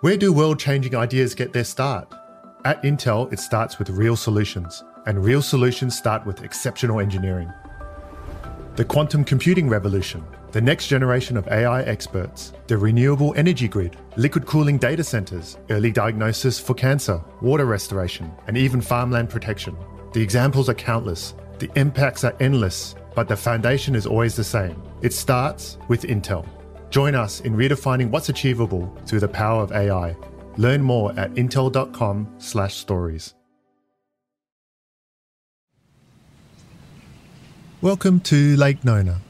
Where do world changing ideas get their start? At Intel, it starts with real solutions, and real solutions start with exceptional engineering. The quantum computing revolution, the next generation of AI experts, the renewable energy grid, liquid cooling data centers, early diagnosis for cancer, water restoration, and even farmland protection. The examples are countless, the impacts are endless, but the foundation is always the same. It starts with Intel. Join us in redefining what's achievable through the power of AI. Learn more at intel.com/stories. Welcome to Lake Nona,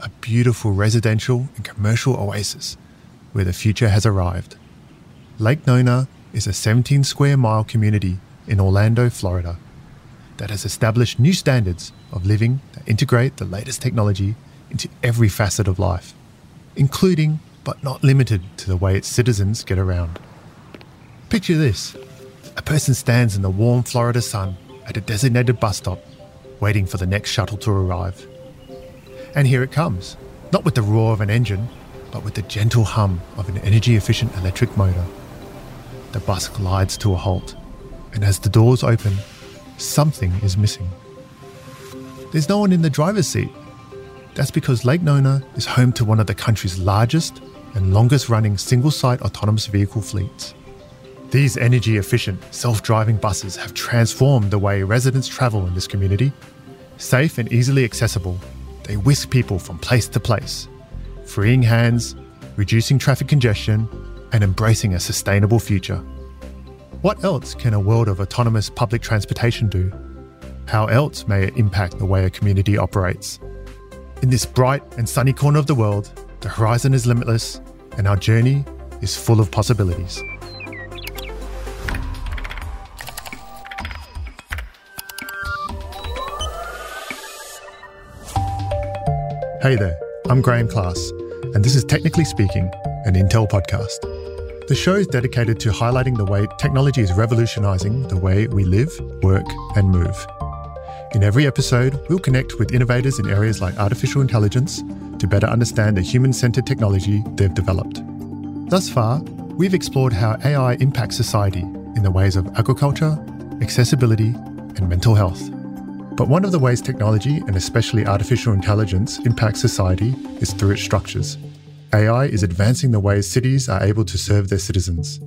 a beautiful residential and commercial oasis where the future has arrived. Lake Nona is a 17 square mile community in Orlando, Florida, that has established new standards of living that integrate the latest technology into every facet of life including but not limited to the way its citizens get around. Picture this a person stands in the warm Florida sun at a designated bus stop, waiting for the next shuttle to arrive. And here it comes, not with the roar of an engine, but with the gentle hum of an energy efficient electric motor. The bus glides to a halt, and as the doors open, something is missing. There's no one in the driver's seat, that's because Lake Nona is home to one of the country's largest and longest running single site autonomous vehicle fleets. These energy efficient, self driving buses have transformed the way residents travel in this community. Safe and easily accessible, they whisk people from place to place, freeing hands, reducing traffic congestion, and embracing a sustainable future. What else can a world of autonomous public transportation do? How else may it impact the way a community operates? In this bright and sunny corner of the world, the horizon is limitless and our journey is full of possibilities. Hey there, I'm Graeme Class, and this is Technically Speaking, an Intel podcast. The show is dedicated to highlighting the way technology is revolutionizing the way we live, work, and move. In every episode, we'll connect with innovators in areas like artificial intelligence to better understand the human centered technology they've developed. Thus far, we've explored how AI impacts society in the ways of agriculture, accessibility, and mental health. But one of the ways technology, and especially artificial intelligence, impacts society is through its structures. AI is advancing the ways cities are able to serve their citizens.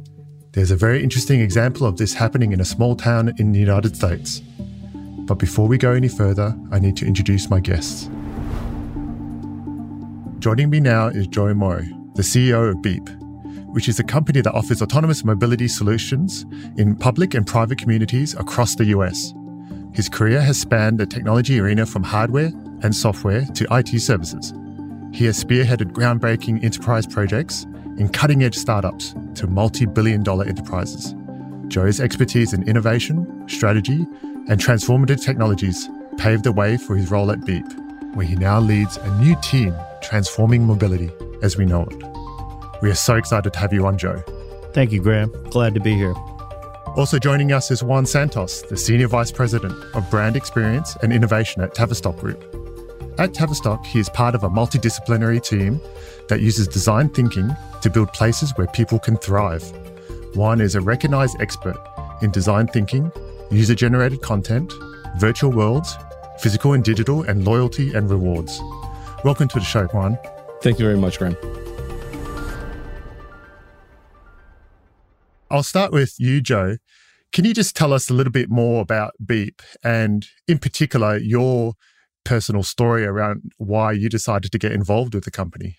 There's a very interesting example of this happening in a small town in the United States. But before we go any further, I need to introduce my guests. Joining me now is Joe Moye, the CEO of Beep, which is a company that offers autonomous mobility solutions in public and private communities across the US. His career has spanned the technology arena from hardware and software to IT services. He has spearheaded groundbreaking enterprise projects in cutting edge startups to multi billion dollar enterprises. Joe's expertise in innovation, strategy, and transformative technologies paved the way for his role at Beep, where he now leads a new team transforming mobility as we know it. We are so excited to have you on, Joe. Thank you, Graeme. Glad to be here. Also joining us is Juan Santos, the Senior Vice President of Brand Experience and Innovation at Tavistock Group. At Tavistock, he is part of a multidisciplinary team that uses design thinking to build places where people can thrive. Juan is a recognized expert in design thinking user generated content, virtual worlds, physical and digital, and loyalty and rewards. Welcome to the show, Juan. Thank you very much, Graeme. I'll start with you, Joe. Can you just tell us a little bit more about Beep and, in particular, your personal story around why you decided to get involved with the company?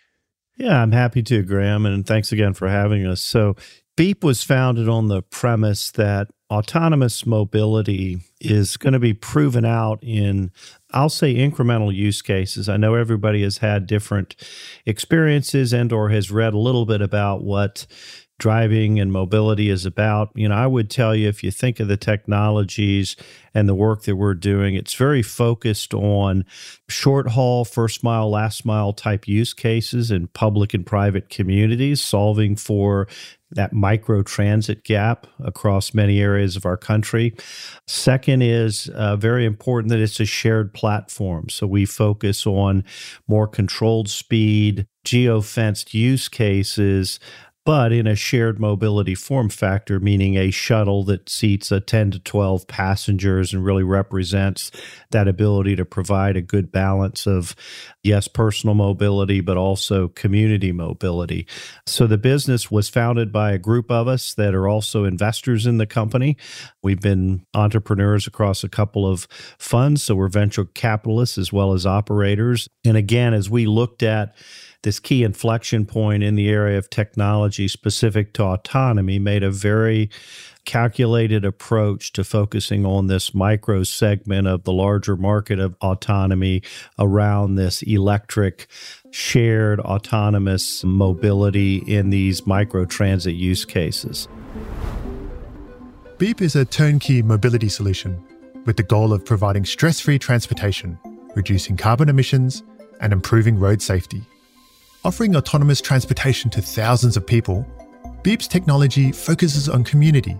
Yeah, I'm happy to, Graeme, and thanks again for having us. So, Beep was founded on the premise that autonomous mobility is going to be proven out in I'll say incremental use cases. I know everybody has had different experiences and or has read a little bit about what driving and mobility is about. You know, I would tell you if you think of the technologies and the work that we're doing, it's very focused on short haul, first mile, last mile type use cases in public and private communities, solving for that micro transit gap across many areas of our country. Second is uh, very important that it's a shared platform. So we focus on more controlled speed, geo fenced use cases but in a shared mobility form factor, meaning a shuttle that seats a 10 to 12 passengers and really represents that ability to provide a good balance of, yes, personal mobility, but also community mobility. So the business was founded by a group of us that are also investors in the company. We've been entrepreneurs across a couple of funds, so we're venture capitalists as well as operators. And again, as we looked at this key inflection point in the area of technology specific to autonomy made a very calculated approach to focusing on this micro segment of the larger market of autonomy around this electric shared autonomous mobility in these micro transit use cases. Beep is a turnkey mobility solution with the goal of providing stress free transportation, reducing carbon emissions, and improving road safety. Offering autonomous transportation to thousands of people, Beep's technology focuses on community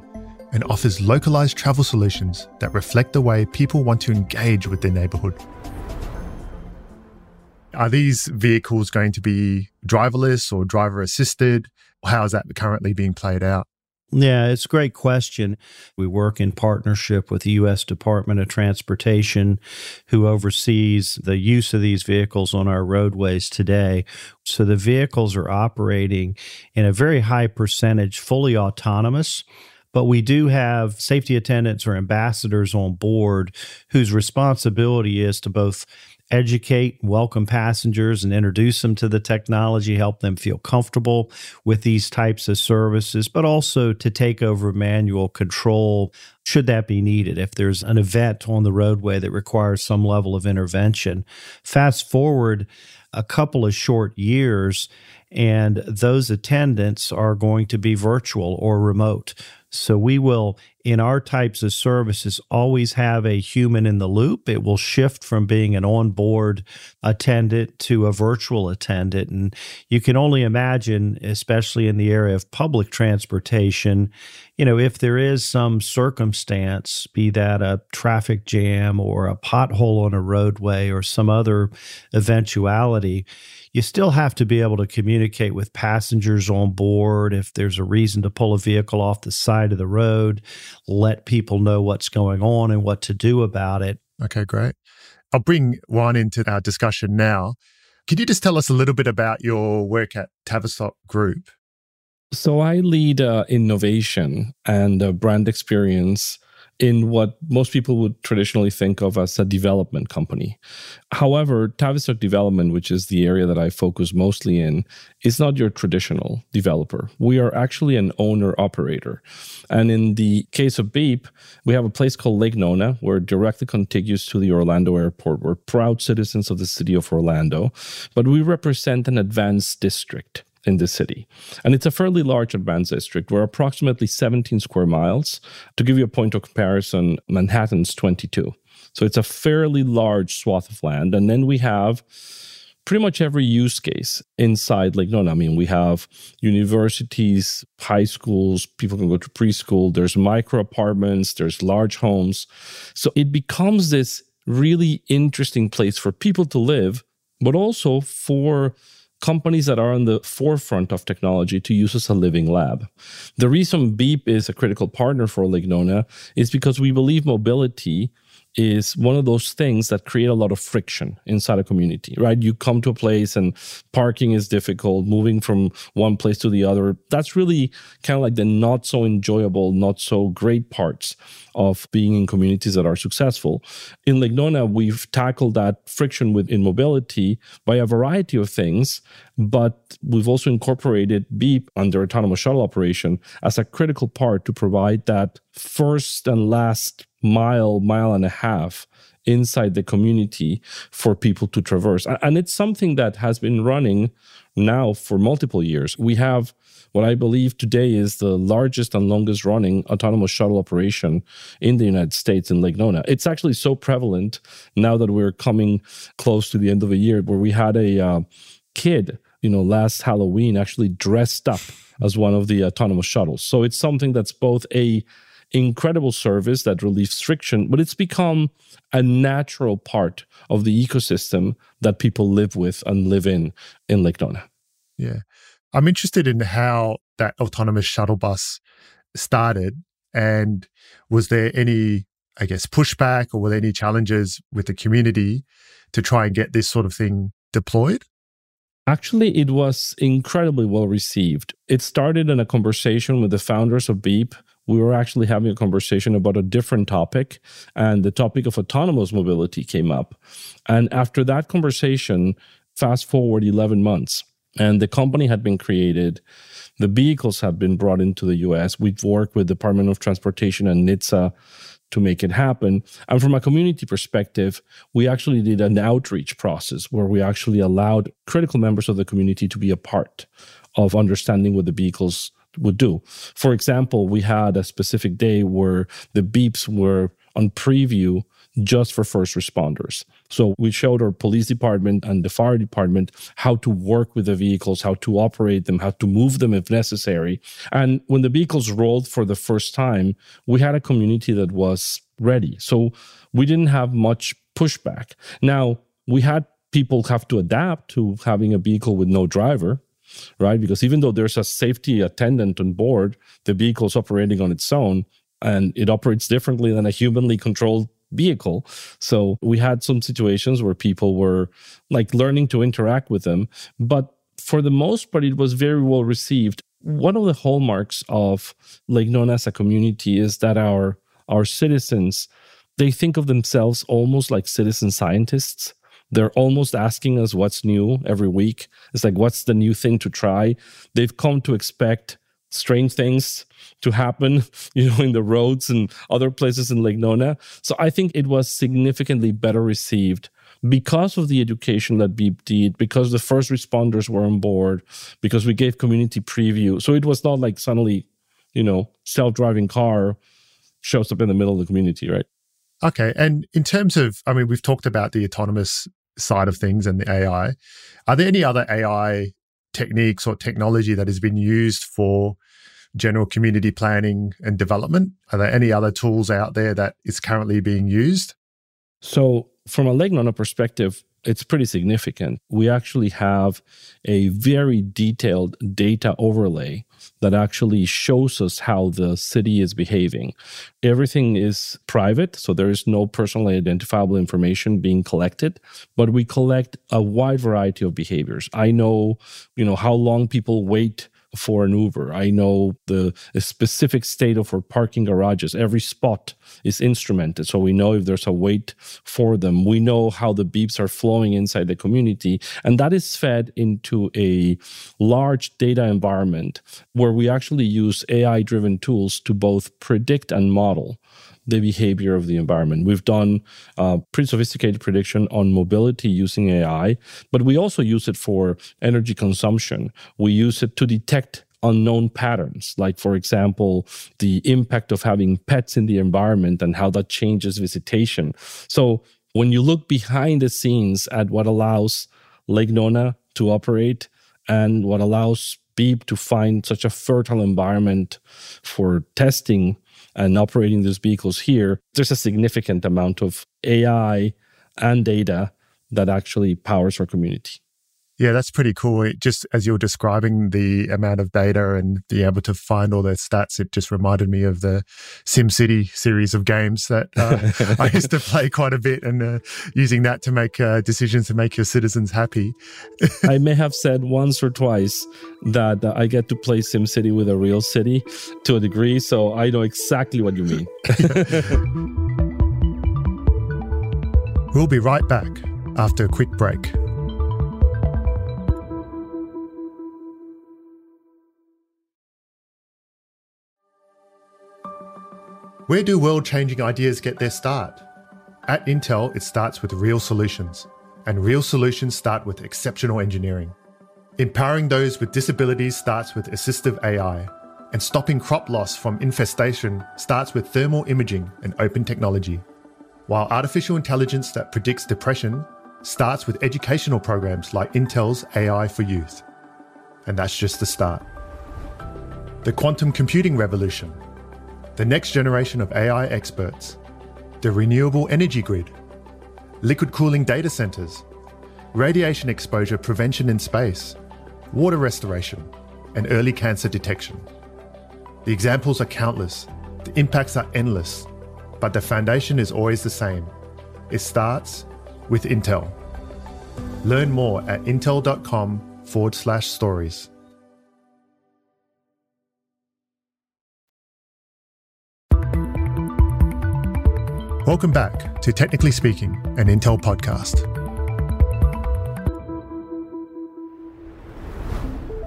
and offers localized travel solutions that reflect the way people want to engage with their neighborhood. Are these vehicles going to be driverless or driver assisted? How is that currently being played out? Yeah, it's a great question. We work in partnership with the U.S. Department of Transportation, who oversees the use of these vehicles on our roadways today. So the vehicles are operating in a very high percentage fully autonomous. But we do have safety attendants or ambassadors on board whose responsibility is to both educate, welcome passengers, and introduce them to the technology, help them feel comfortable with these types of services, but also to take over manual control should that be needed if there's an event on the roadway that requires some level of intervention. Fast forward a couple of short years, and those attendants are going to be virtual or remote. So we will, in our types of services, always have a human in the loop. It will shift from being an on-board attendant to a virtual attendant. And you can only imagine, especially in the area of public transportation, you know, if there is some circumstance, be that a traffic jam or a pothole on a roadway or some other eventuality, you still have to be able to communicate with passengers on board. If there's a reason to pull a vehicle off the side of the road, let people know what's going on and what to do about it. Okay, great. I'll bring Juan into our discussion now. Could you just tell us a little bit about your work at Tavistock Group? So I lead uh, innovation and uh, brand experience in what most people would traditionally think of as a development company. However, Tavistock Development, which is the area that I focus mostly in, is not your traditional developer. We are actually an owner operator. And in the case of Beep, we have a place called Lake Nona. We're directly contiguous to the Orlando airport. We're proud citizens of the city of Orlando, but we represent an advanced district in the city. And it's a fairly large advanced district. We're approximately 17 square miles. To give you a point of comparison, Manhattan's 22. So it's a fairly large swath of land. And then we have pretty much every use case inside Lake Nona. I mean, we have universities, high schools, people can go to preschool, there's micro apartments, there's large homes. So it becomes this really interesting place for people to live, but also for companies that are on the forefront of technology to use as a living lab. The reason Beep is a critical partner for Lake Nona is because we believe mobility is one of those things that create a lot of friction inside a community, right? You come to a place and parking is difficult, moving from one place to the other. That's really kind of like the not so enjoyable, not so great parts of being in communities that are successful. In Lake Nona, we've tackled that friction within mobility by a variety of things, but we've also incorporated Beep under autonomous shuttle operation as a critical part to provide that first and last mile, mile and a half inside the community for people to traverse. And it's something that has been running now for multiple years. We have what I believe today is the largest and longest running autonomous shuttle operation in the United States in Lake Nona. It's actually so prevalent now that we're coming close to the end of a year where we had a uh, kid, you know, last Halloween actually dressed up as one of the autonomous shuttles. So it's something that's both a incredible service that relieves friction, but it's become a natural part of the ecosystem that people live with and live in in Lake Nona. Yeah. I'm interested in how that autonomous shuttle bus started? And was there any, I guess, pushback or were there any challenges with the community to try and get this sort of thing deployed? Actually, it was incredibly well received. It started in a conversation with the founders of Beep. We were actually having a conversation about a different topic, and the topic of autonomous mobility came up. And after that conversation, fast forward 11 months, and the company had been created. The vehicles have been brought into the US. We've worked with the Department of Transportation and NHTSA to make it happen. And from a community perspective, we actually did an outreach process where we actually allowed critical members of the community to be a part of understanding what the vehicles would do. For example, we had a specific day where the beeps were on preview just for first responders. So we showed our police department and the fire department how to work with the vehicles, how to operate them, how to move them if necessary. And when the vehicles rolled for the first time, we had a community that was ready. So we didn't have much pushback. Now, we had people have to adapt to having a vehicle with no driver right? Because even though there's a safety attendant on board, the vehicle is operating on its own and it operates differently than a humanly controlled vehicle. So we had some situations where people were like learning to interact with them, but for the most part, it was very well received. One of the hallmarks of Lake Nona as a community is that our our citizens they think of themselves almost like citizen scientists. They're almost asking us what's new every week. It's like, what's the new thing to try? They've come to expect strange things to happen, you know, in the roads and other places in Lake Nona. So I think it was significantly better received because of the education that Beep did, because the first responders were on board, because we gave community preview. So it was not like suddenly, you know, self-driving car shows up in the middle of the community, right? Okay. And in terms of, I mean, we've talked about the autonomous side of things and the AI. Are there any other AI techniques or technology that has been used for general community planning and development? Are there any other tools out there that is currently being used? So, from a Lake Nona perspective, it's pretty significant. We actually have a very detailed data overlay that actually shows us how the city is behaving. Everything is private, so there is no personally identifiable information being collected, but we collect a wide variety of behaviors. I know, you know, how long people wait for an Uber. I know the specific state of our parking garages. Every spot is instrumented. So we know if there's a wait for them. We know how the beeps are flowing inside the community. And that is fed into a large data environment where we actually use AI driven tools to both predict and model the behavior of the environment. We've done uh, pretty sophisticated prediction on mobility using AI, but we also use it for energy consumption. We use it to detect unknown patterns, like, for example, the impact of having pets in the environment and how that changes visitation. So, when you look behind the scenes at what allows Lake Nona to operate and what allows Beep to find such a fertile environment for testing and operating these vehicles here, there's a significant amount of AI and data that actually powers our community. Yeah, that's pretty cool. It just as you're describing the amount of data and being able to find all those stats, it just reminded me of the SimCity series of games that uh, I used to play quite a bit and uh, using that to make uh, decisions to make your citizens happy. I may have said once or twice that uh, I get to play SimCity with a real city to a degree, so I know exactly what you mean. we'll be right back after a quick break. Where do world changing ideas get their start? At Intel, it starts with real solutions, and real solutions start with exceptional engineering. Empowering those with disabilities starts with assistive AI, and stopping crop loss from infestation starts with thermal imaging and open technology. While artificial intelligence that predicts depression starts with educational programs like Intel's AI for Youth. And that's just the start. The quantum computing revolution the next generation of AI experts, the renewable energy grid, liquid cooling data centers, radiation exposure prevention in space, water restoration, and early cancer detection. The examples are countless, the impacts are endless, but the foundation is always the same. It starts with Intel. Learn more at intel.com forward slash stories. Welcome back to Technically Speaking, an Intel podcast.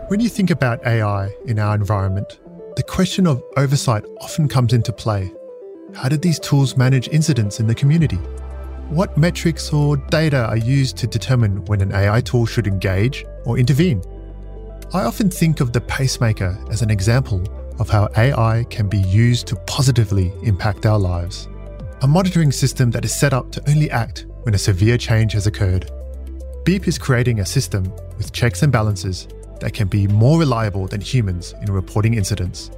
When you think about AI in our environment, the question of oversight often comes into play. How did these tools manage incidents in the community? What metrics or data are used to determine when an AI tool should engage or intervene? I often think of the pacemaker as an example of how AI can be used to positively impact our lives. A monitoring system that is set up to only act when a severe change has occurred. Beep is creating a system with checks and balances that can be more reliable than humans in reporting incidents.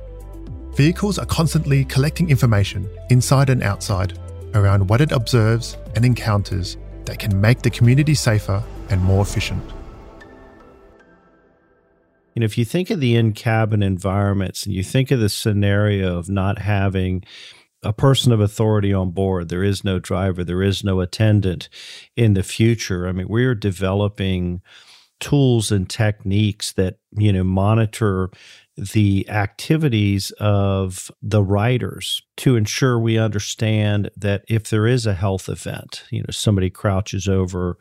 Vehicles are constantly collecting information inside and outside around what it observes and encounters that can make the community safer and more efficient. Know, if you think of the in cabin environments and you think of the scenario of not having a person of authority on board, there is no driver, there is no attendant in the future. I mean, we're developing tools and techniques that you know monitor the activities of the riders to ensure we understand that if there is a health event, you know, somebody crouches over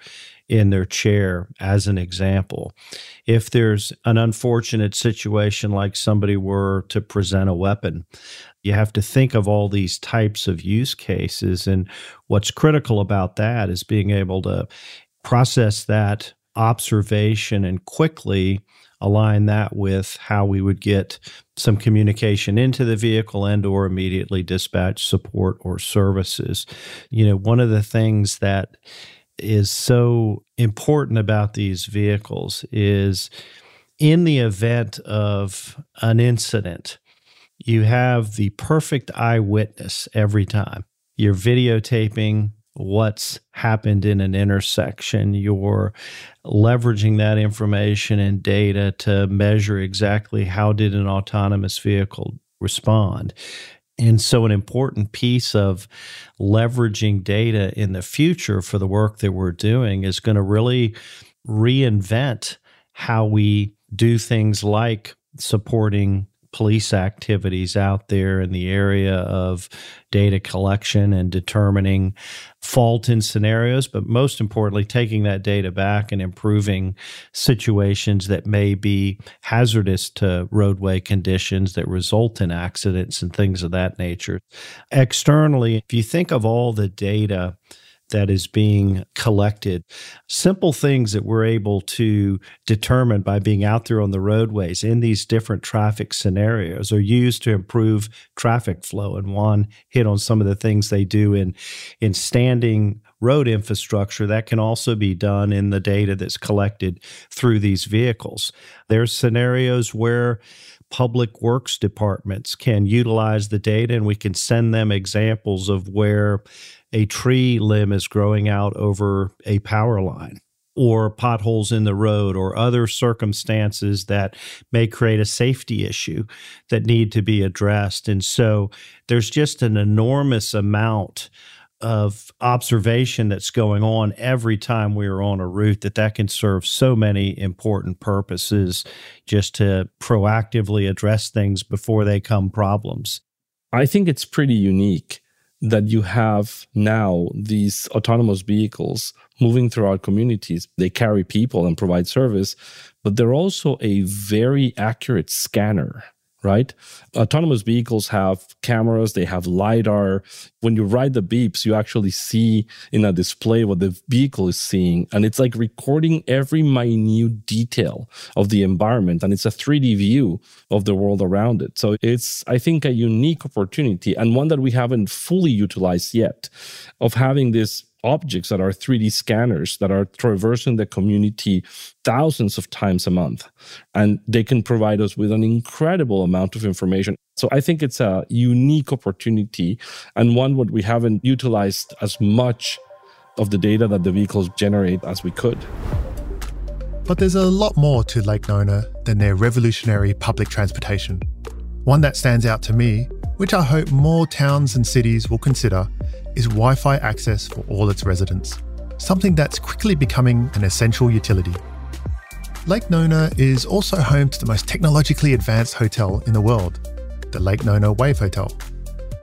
in their chair, as an example. If there's an unfortunate situation like somebody were to present a weapon, you have to think of all these types of use cases. And what's critical about that is being able to process that observation and quickly align that with how we would get some communication into the vehicle and or immediately dispatch support or services. You know one of the things that is so important about these vehicles is in the event of an incident you have the perfect eyewitness every time. You're videotaping what's happened in an intersection. You're leveraging that information and data to measure exactly how did an autonomous vehicle respond. And so, an important piece of leveraging data in the future for the work that we're doing is going to really reinvent how we do things like supporting police activities out there in the area of data collection and determining fault in scenarios, but most importantly, taking that data back and improving situations that may be hazardous to roadway conditions that result in accidents and things of that nature. Externally, if you think of all the data, that is being collected. Simple things that we're able to determine by being out there on the roadways in these different traffic scenarios are used to improve traffic flow. And Juan hit on some of the things they do in, in standing road infrastructure that can also be done in the data that's collected through these vehicles. There's scenarios where public works departments can utilize the data and we can send them examples of where a tree limb is growing out over a power line or potholes in the road or other circumstances that may create a safety issue that need to be addressed. And so there's just an enormous amount of observation that's going on every time we are on a route that that can serve so many important purposes just to proactively address things before they come problems. I think it's pretty unique that you have now these autonomous vehicles moving throughout communities. They carry people and provide service, but they're also a very accurate scanner right? Autonomous vehicles have cameras, they have LiDAR. When you ride the beeps, you actually see in a display what the vehicle is seeing. And it's like recording every minute detail of the environment. And it's a 3D view of the world around it. So it's, I think, a unique opportunity and one that we haven't fully utilized yet of having this objects that are 3D scanners that are traversing the community thousands of times a month. And they can provide us with an incredible amount of information. So I think it's a unique opportunity and one what we haven't utilized as much of the data that the vehicles generate as we could. But there's a lot more to Lake Nona than their revolutionary public transportation. One that stands out to me, which I hope more towns and cities will consider, is Wi Fi access for all its residents, something that's quickly becoming an essential utility. Lake Nona is also home to the most technologically advanced hotel in the world, the Lake Nona Wave Hotel.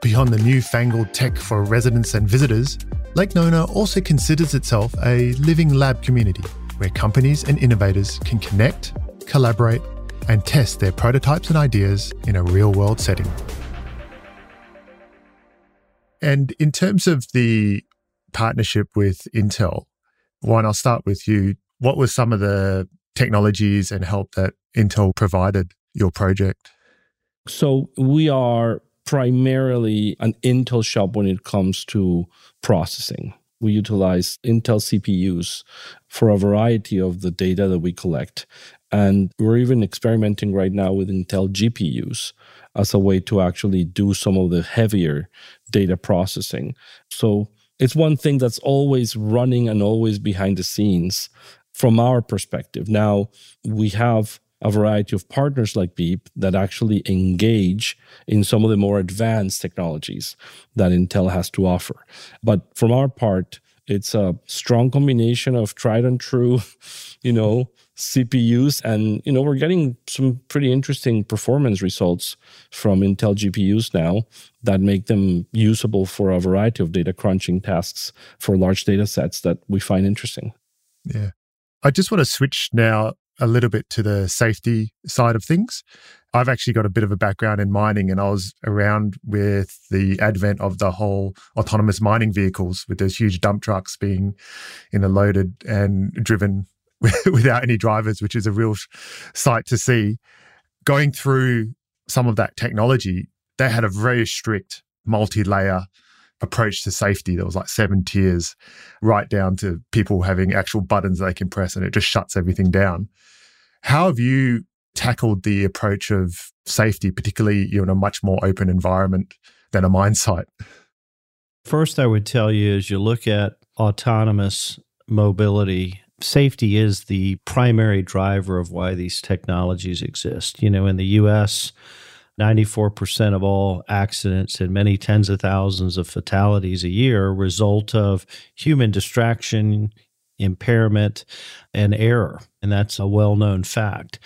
Beyond the newfangled tech for residents and visitors, Lake Nona also considers itself a living lab community where companies and innovators can connect, collaborate, and test their prototypes and ideas in a real world setting. And in terms of the partnership with Intel, Juan, I'll start with you. What were some of the technologies and help that Intel provided your project? So we are primarily an Intel shop when it comes to processing. We utilize Intel CPUs for a variety of the data that we collect. And we're even experimenting right now with Intel GPUs as a way to actually do some of the heavier data processing. So it's one thing that's always running and always behind the scenes from our perspective. Now, we have a variety of partners like Beep that actually engage in some of the more advanced technologies that Intel has to offer. But from our part, it's a strong combination of tried and true, you know, CPUs. And, you know, we're getting some pretty interesting performance results from Intel GPUs now that make them usable for a variety of data crunching tasks for large data sets that we find interesting. Yeah. I just want to switch now a little bit to the safety side of things. I've actually got a bit of a background in mining, and I was around with the advent of the whole autonomous mining vehicles with those huge dump trucks being you know, loaded and driven without any drivers, which is a real sight to see. Going through some of that technology, they had a very strict multi layer approach to safety. There was like seven tiers, right down to people having actual buttons they can press and it just shuts everything down. How have you tackled the approach of safety, particularly you're in a much more open environment than a mine site? First, I would tell you as you look at autonomous mobility, safety is the primary driver of why these technologies exist. You know, in the US, 94% of all accidents and many tens of thousands of fatalities a year result of human distraction, impairment, and error. And that's a well known fact.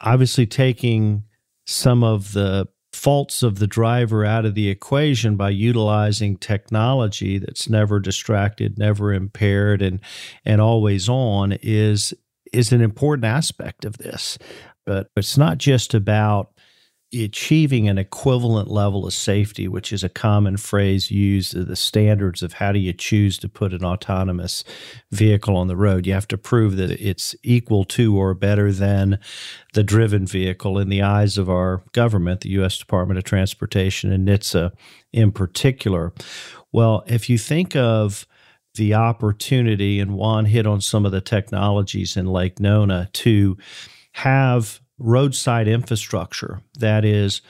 Obviously, taking some of the faults of the driver out of the equation by utilizing technology that's never distracted, never impaired, and, and always on is, is an important aspect of this. But it's not just about achieving an equivalent level of safety, which is a common phrase used uh, the standards of how do you choose to put an autonomous vehicle on the road. You have to prove that it's equal to or better than the driven vehicle in the eyes of our government, the U.S. Department of Transportation and NHTSA in particular. Well, if you think of the opportunity, and Juan hit on some of the technologies in Lake Nona to have roadside infrastructure that is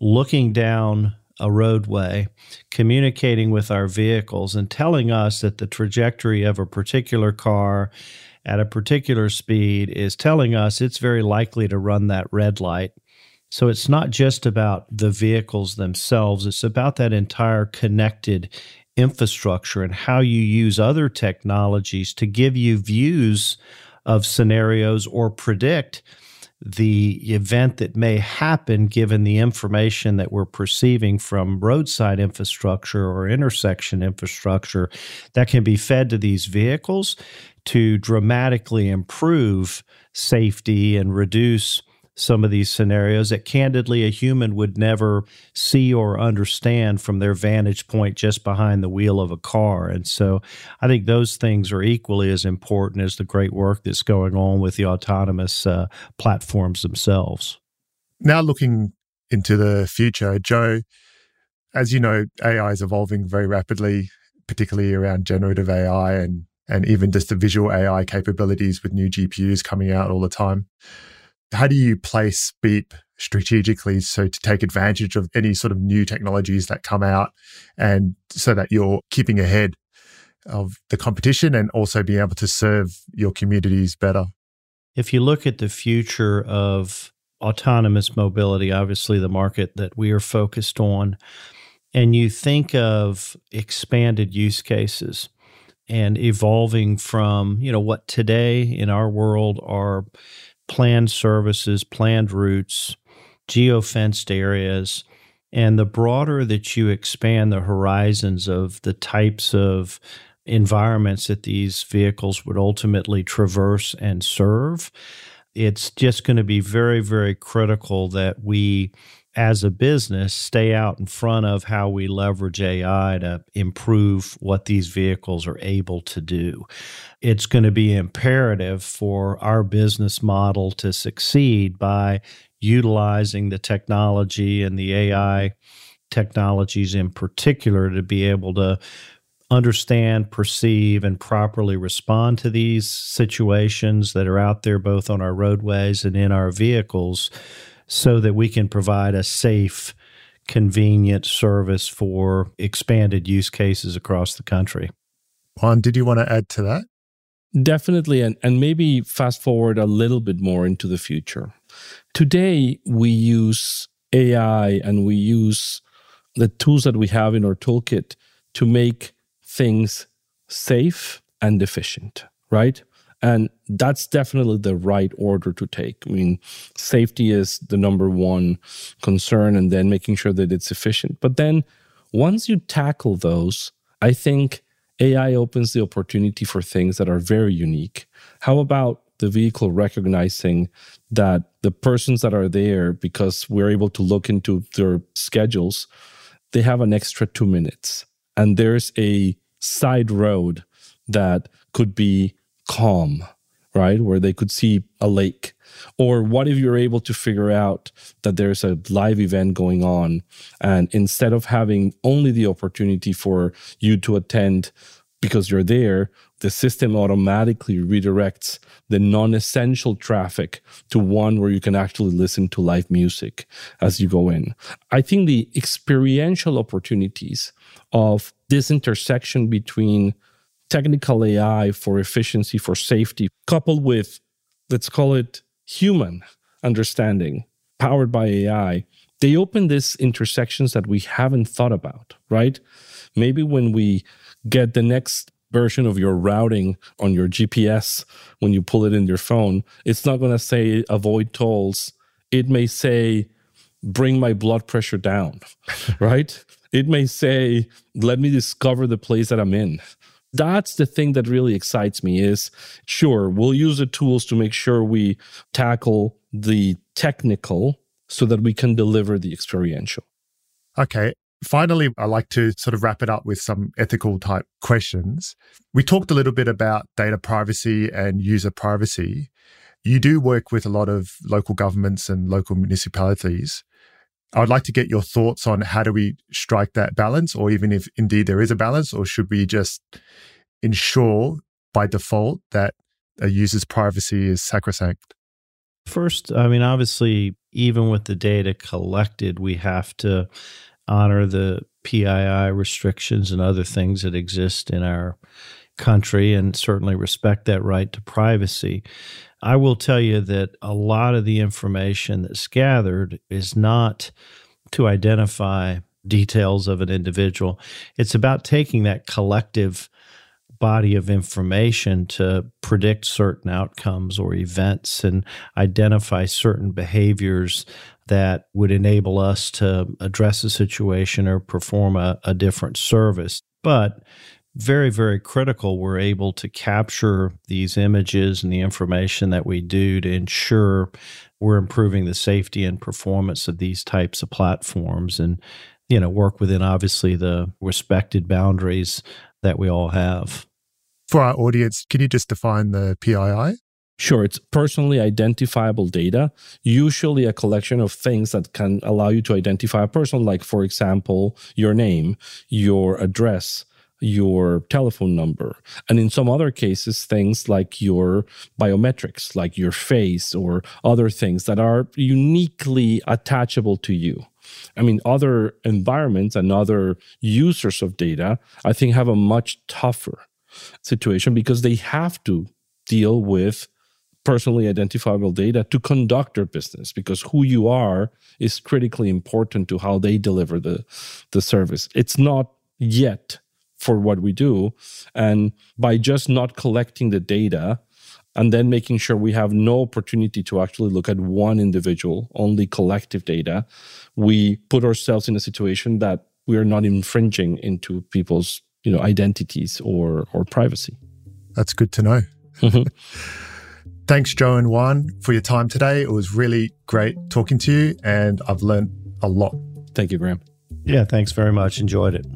looking down a roadway, communicating with our vehicles, and telling us that the trajectory of a particular car at a particular speed is telling us it's very likely to run that red light. So it's not just about the vehicles themselves, it's about that entire connected infrastructure and how you use other technologies to give you views of scenarios or predict the event that may happen given the information that we're perceiving from roadside infrastructure or intersection infrastructure that can be fed to these vehicles to dramatically improve safety and reduce some of these scenarios that candidly a human would never see or understand from their vantage point just behind the wheel of a car. And so I think those things are equally as important as the great work that's going on with the autonomous uh, platforms themselves. Now, looking into the future, Joe, as you know, AI is evolving very rapidly, particularly around generative AI and and even just the visual AI capabilities with new GPUs coming out all the time how do you place Beep strategically so to take advantage of any sort of new technologies that come out and so that you're keeping ahead of the competition and also being able to serve your communities better? if you look at the future of autonomous mobility, obviously the market that we are focused on, and you think of expanded use cases and evolving from, you know, what today in our world are planned services, planned routes, geofenced areas, and the broader that you expand the horizons of the types of environments that these vehicles would ultimately traverse and serve, it's just going to be very, very critical that we, as a business, stay out in front of how we leverage AI to improve what these vehicles are able to do. It's going to be imperative for our business model to succeed by utilizing the technology and the AI technologies in particular to be able to understand, perceive, and properly respond to these situations that are out there, both on our roadways and in our vehicles, so that we can provide a safe, convenient service for expanded use cases across the country. Juan, did you want to add to that? Definitely. And, and maybe fast forward a little bit more into the future. Today, we use AI and we use the tools that we have in our toolkit to make things safe and efficient, right? And that's definitely the right order to take. I mean, safety is the number one concern, and then making sure that it's efficient. But then once you tackle those, I think AI opens the opportunity for things that are very unique. How about the vehicle recognizing that the persons that are there, because we're able to look into their schedules, they have an extra two minutes. And there's a side road that could be calm, right? Where they could see a lake. Or what if you're able to figure out that there's a live event going on, and instead of having only the opportunity for you to attend because you're there, the system automatically redirects the non essential traffic to one where you can actually listen to live music as you go in. I think the experiential opportunities of this intersection between technical AI for efficiency, for safety, coupled with, let's call it human understanding powered by AI, they open these intersections that we haven't thought about, right? Maybe when we get the next version of your routing on your GPS when you pull it in your phone, it's not going to say avoid tolls. It may say bring my blood pressure down, right? It may say let me discover the place that I'm in. That's the thing that really excites me is sure, we'll use the tools to make sure we tackle the technical so that we can deliver the experiential. Okay. Finally, I like to sort of wrap it up with some ethical type questions. We talked a little bit about data privacy and user privacy. You do work with a lot of local governments and local municipalities. I'd like to get your thoughts on how do we strike that balance, or even if indeed there is a balance, or should we just ensure by default that a user's privacy is sacrosanct? First, I mean, obviously, even with the data collected, we have to honor the PII restrictions and other things that exist in our country and certainly respect that right to privacy. I will tell you that a lot of the information that's gathered is not to identify details of an individual. It's about taking that collective body of information to predict certain outcomes or events and identify certain behaviors that would enable us to address a situation or perform a, a different service. But very, very critical, we're able to capture these images and the information that we do to ensure we're improving the safety and performance of these types of platforms and, you know, work within obviously the respected boundaries that we all have. For our audience, can you just define the PII? Sure, it's personally identifiable data, usually a collection of things that can allow you to identify a person, like, for example, your name, your address, your telephone number. And in some other cases, things like your biometrics, like your face or other things that are uniquely attachable to you. I mean, other environments and other users of data, I think, have a much tougher situation because they have to deal with personally identifiable data to conduct their business because who you are is critically important to how they deliver the, the service. It's not yet for what we do. And by just not collecting the data, and then making sure we have no opportunity to actually look at one individual, only collective data, we put ourselves in a situation that we are not infringing into people's you know identities or or privacy. That's good to know. Mm-hmm. Thanks, Joe and Juan, for your time today. It was really great talking to you, and I've learned a lot. Thank you, Graeme. Yeah, thanks very much. Enjoyed it.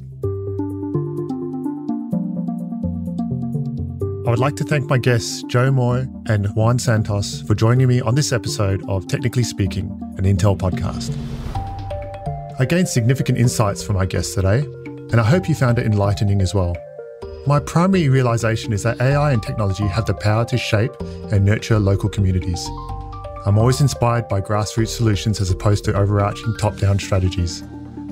I would like to thank my guests, Joe Moye and Juan Santos, for joining me on this episode of Technically Speaking, an Intel podcast. I gained significant insights from my guests today, and I hope you found it enlightening as well. My primary realization is that AI and technology have the power to shape and nurture local communities. I'm always inspired by grassroots solutions as opposed to overarching top down strategies.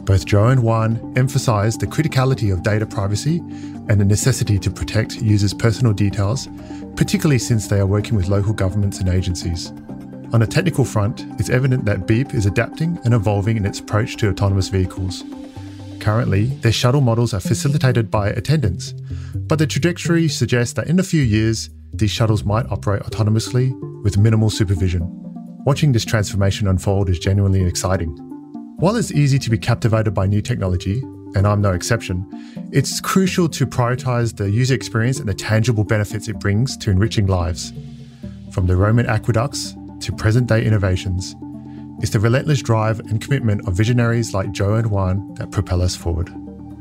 Both Joe and Juan emphasized the criticality of data privacy and the necessity to protect users' personal details, particularly since they are working with local governments and agencies. On a technical front, it's evident that Beep is adapting and evolving in its approach to autonomous vehicles. Currently, their shuttle models are facilitated by attendants, but the trajectory suggests that in a few years, these shuttles might operate autonomously with minimal supervision. Watching this transformation unfold is genuinely exciting. While it's easy to be captivated by new technology, and I'm no exception, it's crucial to prioritize the user experience and the tangible benefits it brings to enriching lives. From the Roman aqueducts to present day innovations, it's the relentless drive and commitment of visionaries like Joe and Juan that propel us forward.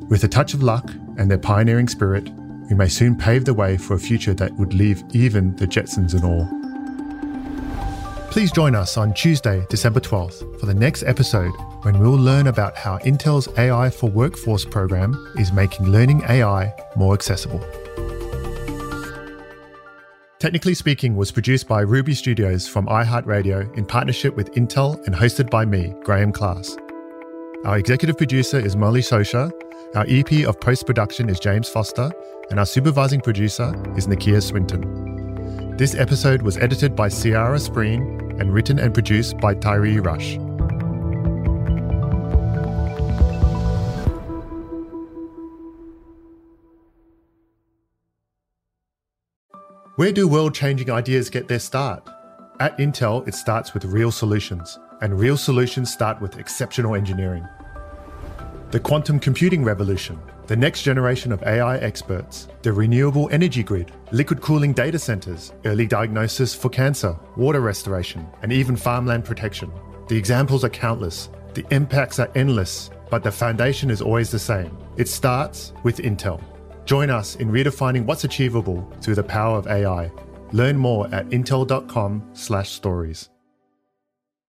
With a touch of luck and their pioneering spirit, we may soon pave the way for a future that would leave even the Jetsons in awe. Please join us on Tuesday, December 12th for the next episode when we'll learn about how Intel's AI for Workforce program is making learning AI more accessible. Technically Speaking was produced by Ruby Studios from iHeartRadio in partnership with Intel and hosted by me, Graeme Class. Our executive producer is Molly Socha, our EP of post production is James Foster, and our supervising producer is Nakia Swinton. This episode was edited by Ciara Spreen and written and produced by Tyree Rush. Where do world changing ideas get their start? At Intel, it starts with real solutions, and real solutions start with exceptional engineering. The quantum computing revolution, the next generation of AI experts, the renewable energy grid, liquid cooling data centers, early diagnosis for cancer, water restoration, and even farmland protection. The examples are countless, the impacts are endless, but the foundation is always the same. It starts with Intel. Join us in redefining what's achievable through the power of AI. Learn more at intel.com/stories.